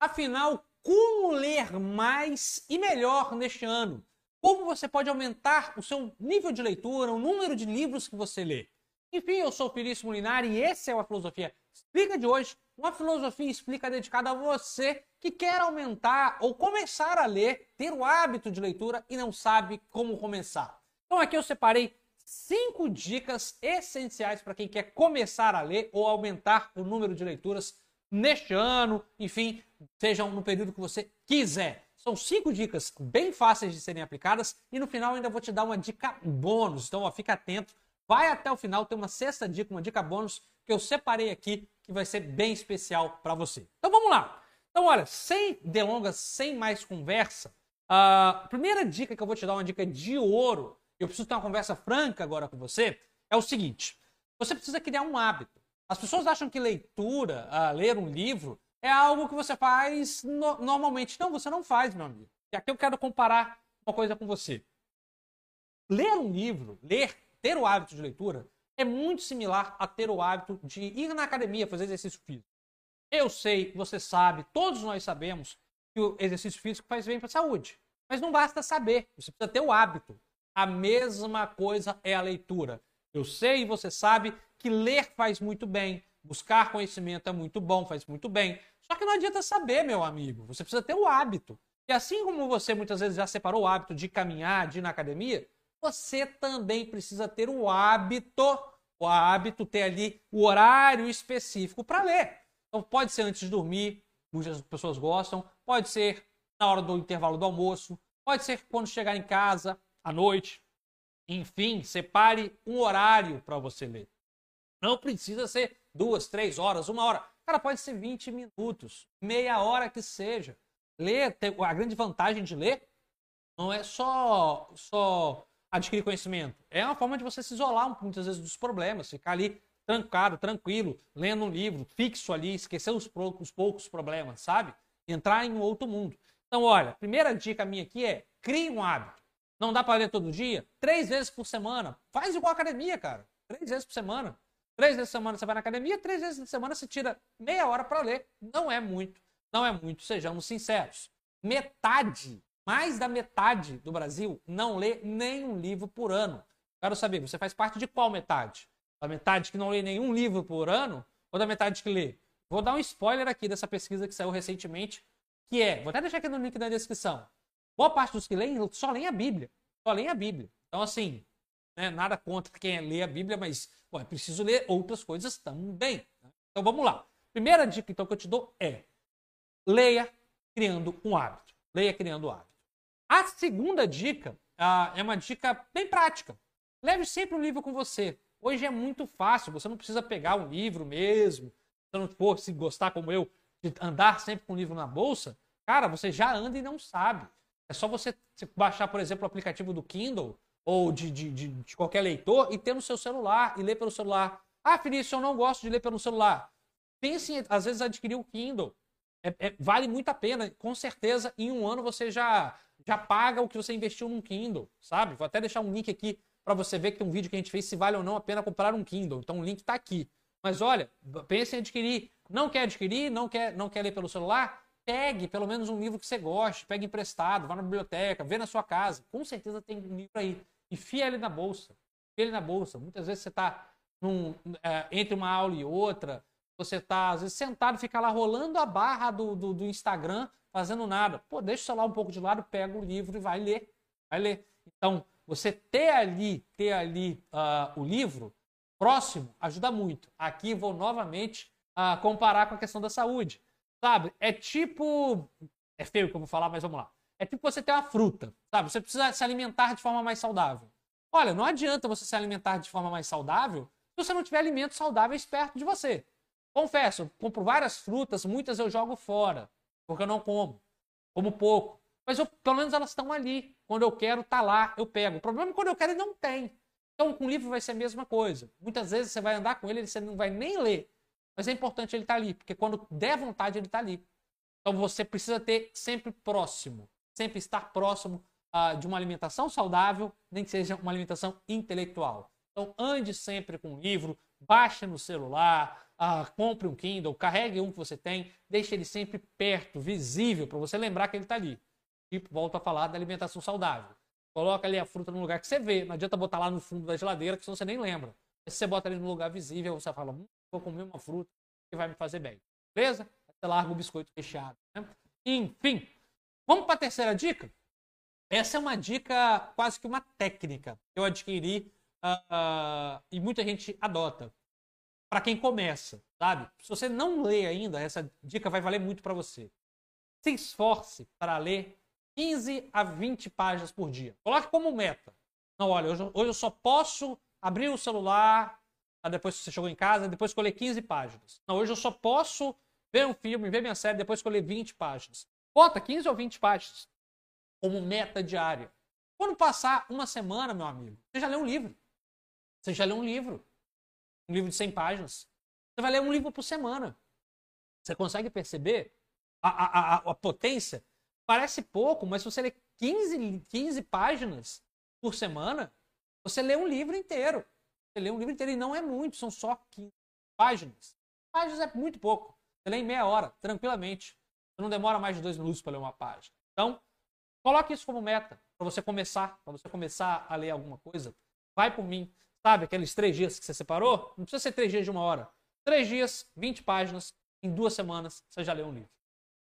Afinal, como ler mais e melhor neste ano? Como você pode aumentar o seu nível de leitura, o número de livros que você lê? Enfim, eu sou o Felício Molinari e esse é o A Filosofia Explica de hoje. Uma filosofia explica dedicada a você que quer aumentar ou começar a ler, ter o hábito de leitura e não sabe como começar. Então aqui eu separei cinco dicas essenciais para quem quer começar a ler ou aumentar o número de leituras neste ano, enfim, sejam no período que você quiser. São cinco dicas bem fáceis de serem aplicadas e no final ainda vou te dar uma dica bônus. Então, ó, fica atento, vai até o final, tem uma sexta dica, uma dica bônus que eu separei aqui que vai ser bem especial para você. Então vamos lá. Então, olha, sem delongas, sem mais conversa, a primeira dica que eu vou te dar, uma dica de ouro, eu preciso ter uma conversa franca agora com você, é o seguinte: você precisa criar um hábito. As pessoas acham que leitura, uh, ler um livro, é algo que você faz no normalmente. Não, você não faz, meu amigo. E aqui eu quero comparar uma coisa com você. Ler um livro, ler, ter o hábito de leitura, é muito similar a ter o hábito de ir na academia fazer exercício físico. Eu sei, você sabe, todos nós sabemos que o exercício físico faz bem para a saúde. Mas não basta saber, você precisa ter o hábito. A mesma coisa é a leitura. Eu sei você sabe que ler faz muito bem, buscar conhecimento é muito bom, faz muito bem. Só que não adianta saber, meu amigo. Você precisa ter o hábito. E assim como você muitas vezes já separou o hábito de caminhar, de ir na academia, você também precisa ter o hábito, o hábito ter ali o horário específico para ler. Então pode ser antes de dormir, muitas pessoas gostam, pode ser na hora do intervalo do almoço, pode ser quando chegar em casa, à noite. Enfim, separe um horário para você ler. Não precisa ser duas, três horas, uma hora. Cara, pode ser 20 minutos, meia hora que seja. Ler, a grande vantagem de ler não é só, só adquirir conhecimento. É uma forma de você se isolar muitas vezes dos problemas, ficar ali trancado, tranquilo, lendo um livro, fixo ali, esquecer os poucos, poucos problemas, sabe? Entrar em um outro mundo. Então, olha, primeira dica minha aqui é crie um hábito. Não dá para ler todo dia? Três vezes por semana. Faz igual academia, cara. Três vezes por semana. Três vezes por semana você vai na academia, três vezes por semana você tira meia hora para ler. Não é muito. Não é muito, sejamos sinceros. Metade, mais da metade do Brasil não lê nenhum livro por ano. Quero saber, você faz parte de qual metade? Da metade que não lê nenhum livro por ano ou da metade que lê? Vou dar um spoiler aqui dessa pesquisa que saiu recentemente, que é, vou até deixar aqui no link na descrição. Boa parte dos que leem só leem a Bíblia. Só leem a Bíblia. Então, assim, né, nada contra quem lê a Bíblia, mas é preciso ler outras coisas também. Né? Então, vamos lá. Primeira dica então, que eu te dou é leia criando um hábito. Leia criando um hábito. A segunda dica ah, é uma dica bem prática. Leve sempre um livro com você. Hoje é muito fácil, você não precisa pegar um livro mesmo. Se não for se gostar como eu, de andar sempre com o livro na bolsa, cara, você já anda e não sabe. É só você baixar, por exemplo, o aplicativo do Kindle ou de, de, de, de qualquer leitor e ter no seu celular e ler pelo celular. Ah, Felício, eu não gosto de ler pelo celular. Pense, em, às vezes, adquirir o Kindle. É, é, vale muito a pena. Com certeza, em um ano você já, já paga o que você investiu num Kindle, sabe? Vou até deixar um link aqui para você ver que tem um vídeo que a gente fez se vale ou não a pena comprar um Kindle. Então o link está aqui. Mas olha, pense em adquirir. Não quer adquirir, não quer, não quer ler pelo celular? Pegue pelo menos um livro que você goste, pegue emprestado, vá na biblioteca, vê na sua casa. Com certeza tem um livro aí. Enfia ele na bolsa. Ele na bolsa. Muitas vezes você está é, entre uma aula e outra, você está, às vezes, sentado, fica lá rolando a barra do, do, do, Instagram, fazendo nada. Pô, deixa o celular um pouco de lado, pega o livro e vai ler. Vai ler. Então, você ter ali, ter ali uh, o livro próximo ajuda muito. Aqui vou novamente uh, comparar com a questão da saúde. Sabe? É tipo. É feio que eu vou falar, mas vamos lá. É tipo você ter uma fruta, sabe? Você precisa se alimentar de forma mais saudável. Olha, não adianta você se alimentar de forma mais saudável se você não tiver alimentos saudáveis perto de você. Confesso, compro várias frutas, muitas eu jogo fora, porque eu não como. Como pouco. Mas eu, pelo menos elas estão ali. Quando eu quero, tá lá, eu pego. O problema é quando eu quero e não tem. Então, com o livro vai ser a mesma coisa. Muitas vezes você vai andar com ele e você não vai nem ler. Mas é importante ele estar tá ali, porque quando der vontade, ele está ali. Então, você precisa ter sempre próximo. Sempre estar próximo uh, de uma alimentação saudável, nem que seja uma alimentação intelectual. Então, ande sempre com o livro, baixe no celular, ah, compre um Kindle, carregue um que você tem, deixe ele sempre perto, visível, para você lembrar que ele está ali. Tipo, volto a falar da alimentação saudável. Coloca ali a fruta no lugar que você vê. Não adianta botar lá no fundo da geladeira, que senão você nem lembra. Se você bota ali no lugar visível, você fala, hum, vou comer uma fruta que vai me fazer bem. Beleza? Você larga o biscoito recheado. Né? Enfim, vamos para a terceira dica? Essa é uma dica quase que uma técnica que eu adquiri uh, uh, e muita gente adota. Para quem começa, sabe? Se você não lê ainda, essa dica vai valer muito para você. Se esforce para ler 15 a 20 páginas por dia. Coloque como meta. Não, olha, hoje, eu só posso abrir o celular depois que você chegou em casa, depois ler 15 páginas. Não, hoje eu só posso ver um filme, ver minha série depois ler 20 páginas. Bota 15 ou 20 páginas como meta diária. Quando passar uma semana, meu amigo, você já leu um livro. Você já leu um livro. Um livro de 100 páginas. Você vai ler um livro por semana. Você consegue perceber a, a, a, a potência? Parece pouco, mas se você lê 15, 15 páginas por semana, você lê um livro inteiro. Você lê um livro inteiro e não é muito, são só 15 páginas. Páginas é muito pouco. Você lê em meia hora, tranquilamente. Você não demora mais de dois minutos para ler uma página. Então, Coloque isso como meta para você começar, para você começar a ler alguma coisa. Vai por mim. Sabe aqueles três dias que você separou? Não precisa ser três dias de uma hora. Três dias, 20 páginas, em duas semanas você já leu um livro.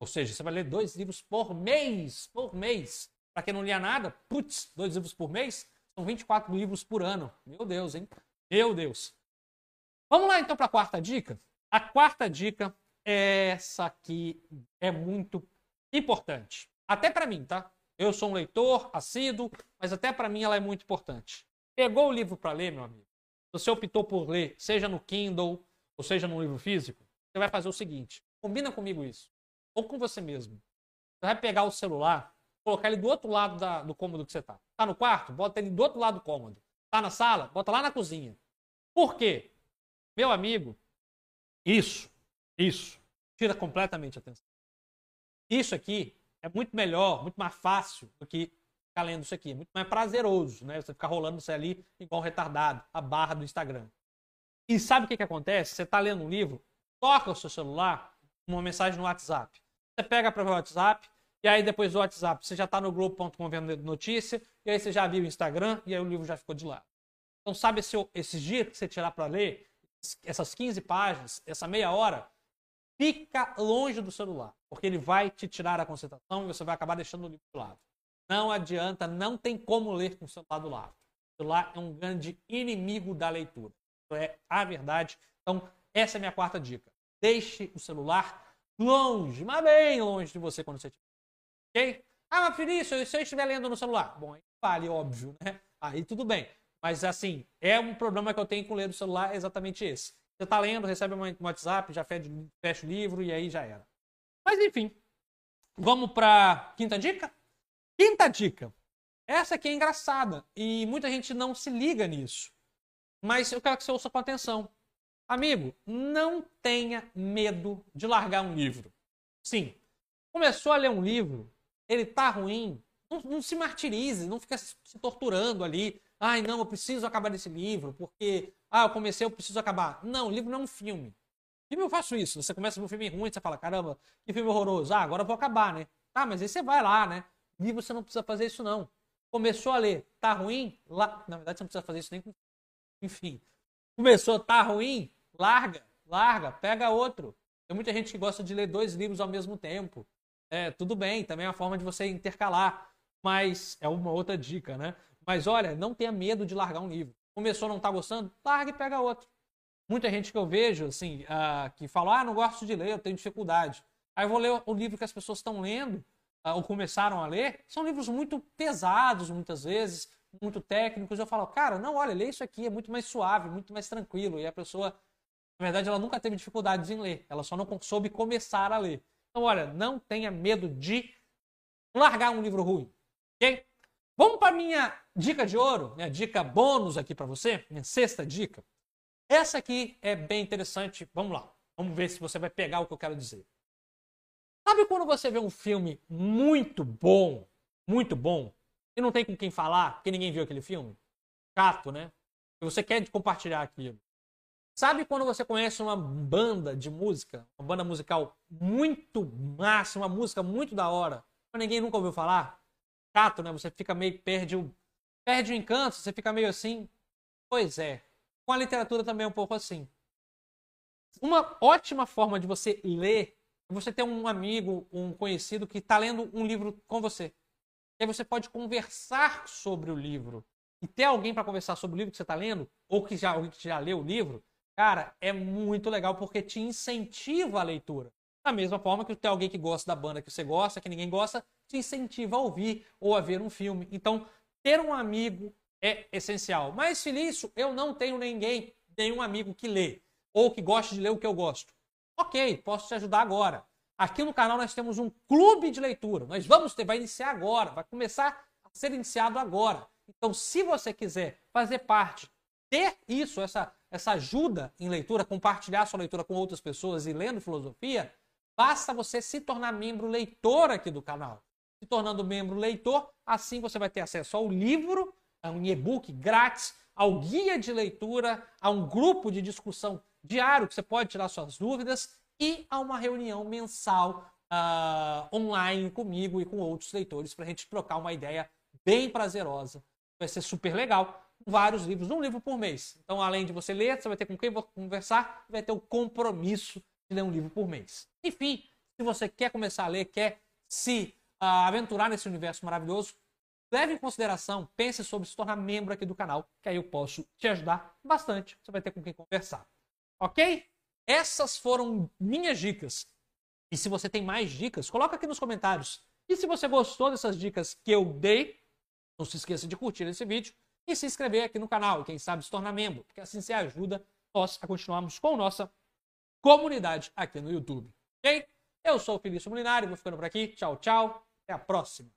Ou seja, você vai ler dois livros por mês. Por mês. Para quem não lia nada, putz, dois livros por mês, são 24 livros por ano. Meu Deus, hein? Meu Deus. Vamos lá então para a quarta dica. A quarta dica essa aqui, é muito importante. Até para mim, tá? Eu sou um leitor assíduo, mas até para mim ela é muito importante. Pegou o livro para ler, meu amigo? Você optou por ler, seja no Kindle ou seja no livro físico, você vai fazer o seguinte: combina comigo isso, ou com você mesmo. Você vai pegar o celular, colocar ele do outro lado da, do cômodo que você tá. Tá no quarto? Bota ele do outro lado do cômodo. Tá na sala? Bota lá na cozinha. Por quê? Meu amigo, isso, isso, tira completamente a atenção. Isso aqui é muito melhor, muito mais fácil do que ficar lendo isso aqui. É muito mais prazeroso, né? Você ficar rolando isso ali igual um retardado, a barra do Instagram. E sabe o que, que acontece? Você está lendo um livro, toca o seu celular, uma mensagem no WhatsApp. Você pega para o WhatsApp, e aí depois do WhatsApp você já está no grupo.com vendo notícia, e aí você já viu o Instagram, e aí o livro já ficou de lado. Então, sabe esse, esses dias que você tirar para ler, essas 15 páginas, essa meia hora, fica longe do celular, porque ele vai te tirar a concentração e você vai acabar deixando o livro do lado. Não adianta, não tem como ler com o celular do lado. O celular é um grande inimigo da leitura. Isso é a verdade. Então, essa é a minha quarta dica. Deixe o celular longe, mas bem longe de você quando você estiver. Ah, mas Felício, se eu estiver lendo no celular? Bom, aí vale, óbvio, né? Aí tudo bem. Mas assim, é um problema que eu tenho com ler no celular, é exatamente esse. Você está lendo, recebe um WhatsApp, já fecha o livro e aí já era. Mas enfim, vamos para quinta dica? Quinta dica. Essa aqui é engraçada e muita gente não se liga nisso. Mas eu quero que você ouça com atenção. Amigo, não tenha medo de largar um livro. Sim, começou a ler um livro, ele tá ruim, não, não se martirize, não fica se torturando ali. Ai, não, eu preciso acabar esse livro, porque ah, eu comecei, eu preciso acabar. Não, o livro não é um filme. Filme eu faço isso. Você começa um filme ruim, você fala, caramba, que filme horroroso. Ah, agora eu vou acabar, né? Tá, mas aí você vai lá, né? Livro você não precisa fazer isso, não. Começou a ler, tá ruim? Lá... Na verdade, você não precisa fazer isso nem com. Enfim. Começou, tá ruim? Larga, larga, pega outro. Tem muita gente que gosta de ler dois livros ao mesmo tempo. É, tudo bem, também é uma forma de você intercalar. Mas é uma outra dica, né? Mas olha, não tenha medo de largar um livro começou a não estar tá gostando, larga e pega outro. Muita gente que eu vejo, assim, uh, que fala, ah, não gosto de ler, eu tenho dificuldade. Aí eu vou ler o livro que as pessoas estão lendo, uh, ou começaram a ler, são livros muito pesados, muitas vezes, muito técnicos. Eu falo, cara, não, olha, lê isso aqui, é muito mais suave, muito mais tranquilo. E a pessoa, na verdade, ela nunca teve dificuldades em ler, ela só não soube começar a ler. Então, olha, não tenha medo de largar um livro ruim, ok? Vamos para minha dica de ouro, minha dica bônus aqui para você, minha sexta dica. Essa aqui é bem interessante. Vamos lá. Vamos ver se você vai pegar o que eu quero dizer. Sabe quando você vê um filme muito bom, muito bom, e não tem com quem falar, porque ninguém viu aquele filme? Chato, né? E você quer compartilhar aquilo. Sabe quando você conhece uma banda de música, uma banda musical muito massa, uma música muito da hora, mas ninguém nunca ouviu falar? Chato, né? Você fica meio perde o perde o encanto, você fica meio assim. Pois é. Com a literatura também é um pouco assim. Uma ótima forma de você ler é você ter um amigo, um conhecido que está lendo um livro com você. E aí você pode conversar sobre o livro. E ter alguém para conversar sobre o livro que você está lendo, ou que já, alguém que já leu o livro, cara, é muito legal porque te incentiva a leitura. Da mesma forma que ter alguém que gosta da banda que você gosta, que ninguém gosta, te incentiva a ouvir ou a ver um filme. Então, ter um amigo é essencial. Mas, Felício, eu não tenho ninguém, nenhum amigo que lê ou que goste de ler o que eu gosto. Ok, posso te ajudar agora. Aqui no canal nós temos um clube de leitura. Nós vamos ter, vai iniciar agora, vai começar a ser iniciado agora. Então, se você quiser fazer parte, ter isso, essa, essa ajuda em leitura, compartilhar sua leitura com outras pessoas e lendo filosofia, basta você se tornar membro leitor aqui do canal. Se tornando membro leitor, assim você vai ter acesso ao livro, a um e-book grátis, ao guia de leitura, a um grupo de discussão diário que você pode tirar suas dúvidas e a uma reunião mensal uh, online comigo e com outros leitores para a gente trocar uma ideia bem prazerosa. Vai ser super legal. Vários livros, um livro por mês. Então, além de você ler, você vai ter com quem conversar, vai ter o compromisso de ler um livro por mês. Enfim, se você quer começar a ler, quer se uh, aventurar nesse universo maravilhoso, leve em consideração, pense sobre se tornar membro aqui do canal, que aí eu posso te ajudar bastante. Você vai ter com quem conversar. Ok? Essas foram minhas dicas. E se você tem mais dicas, coloca aqui nos comentários. E se você gostou dessas dicas que eu dei, não se esqueça de curtir esse vídeo e se inscrever aqui no canal. Quem sabe se tornar membro, porque assim você ajuda nós a continuarmos com nossa comunidade aqui no YouTube. Ok? Eu sou o Felício Molinari, vou ficando por aqui. Tchau, tchau. Até a próxima.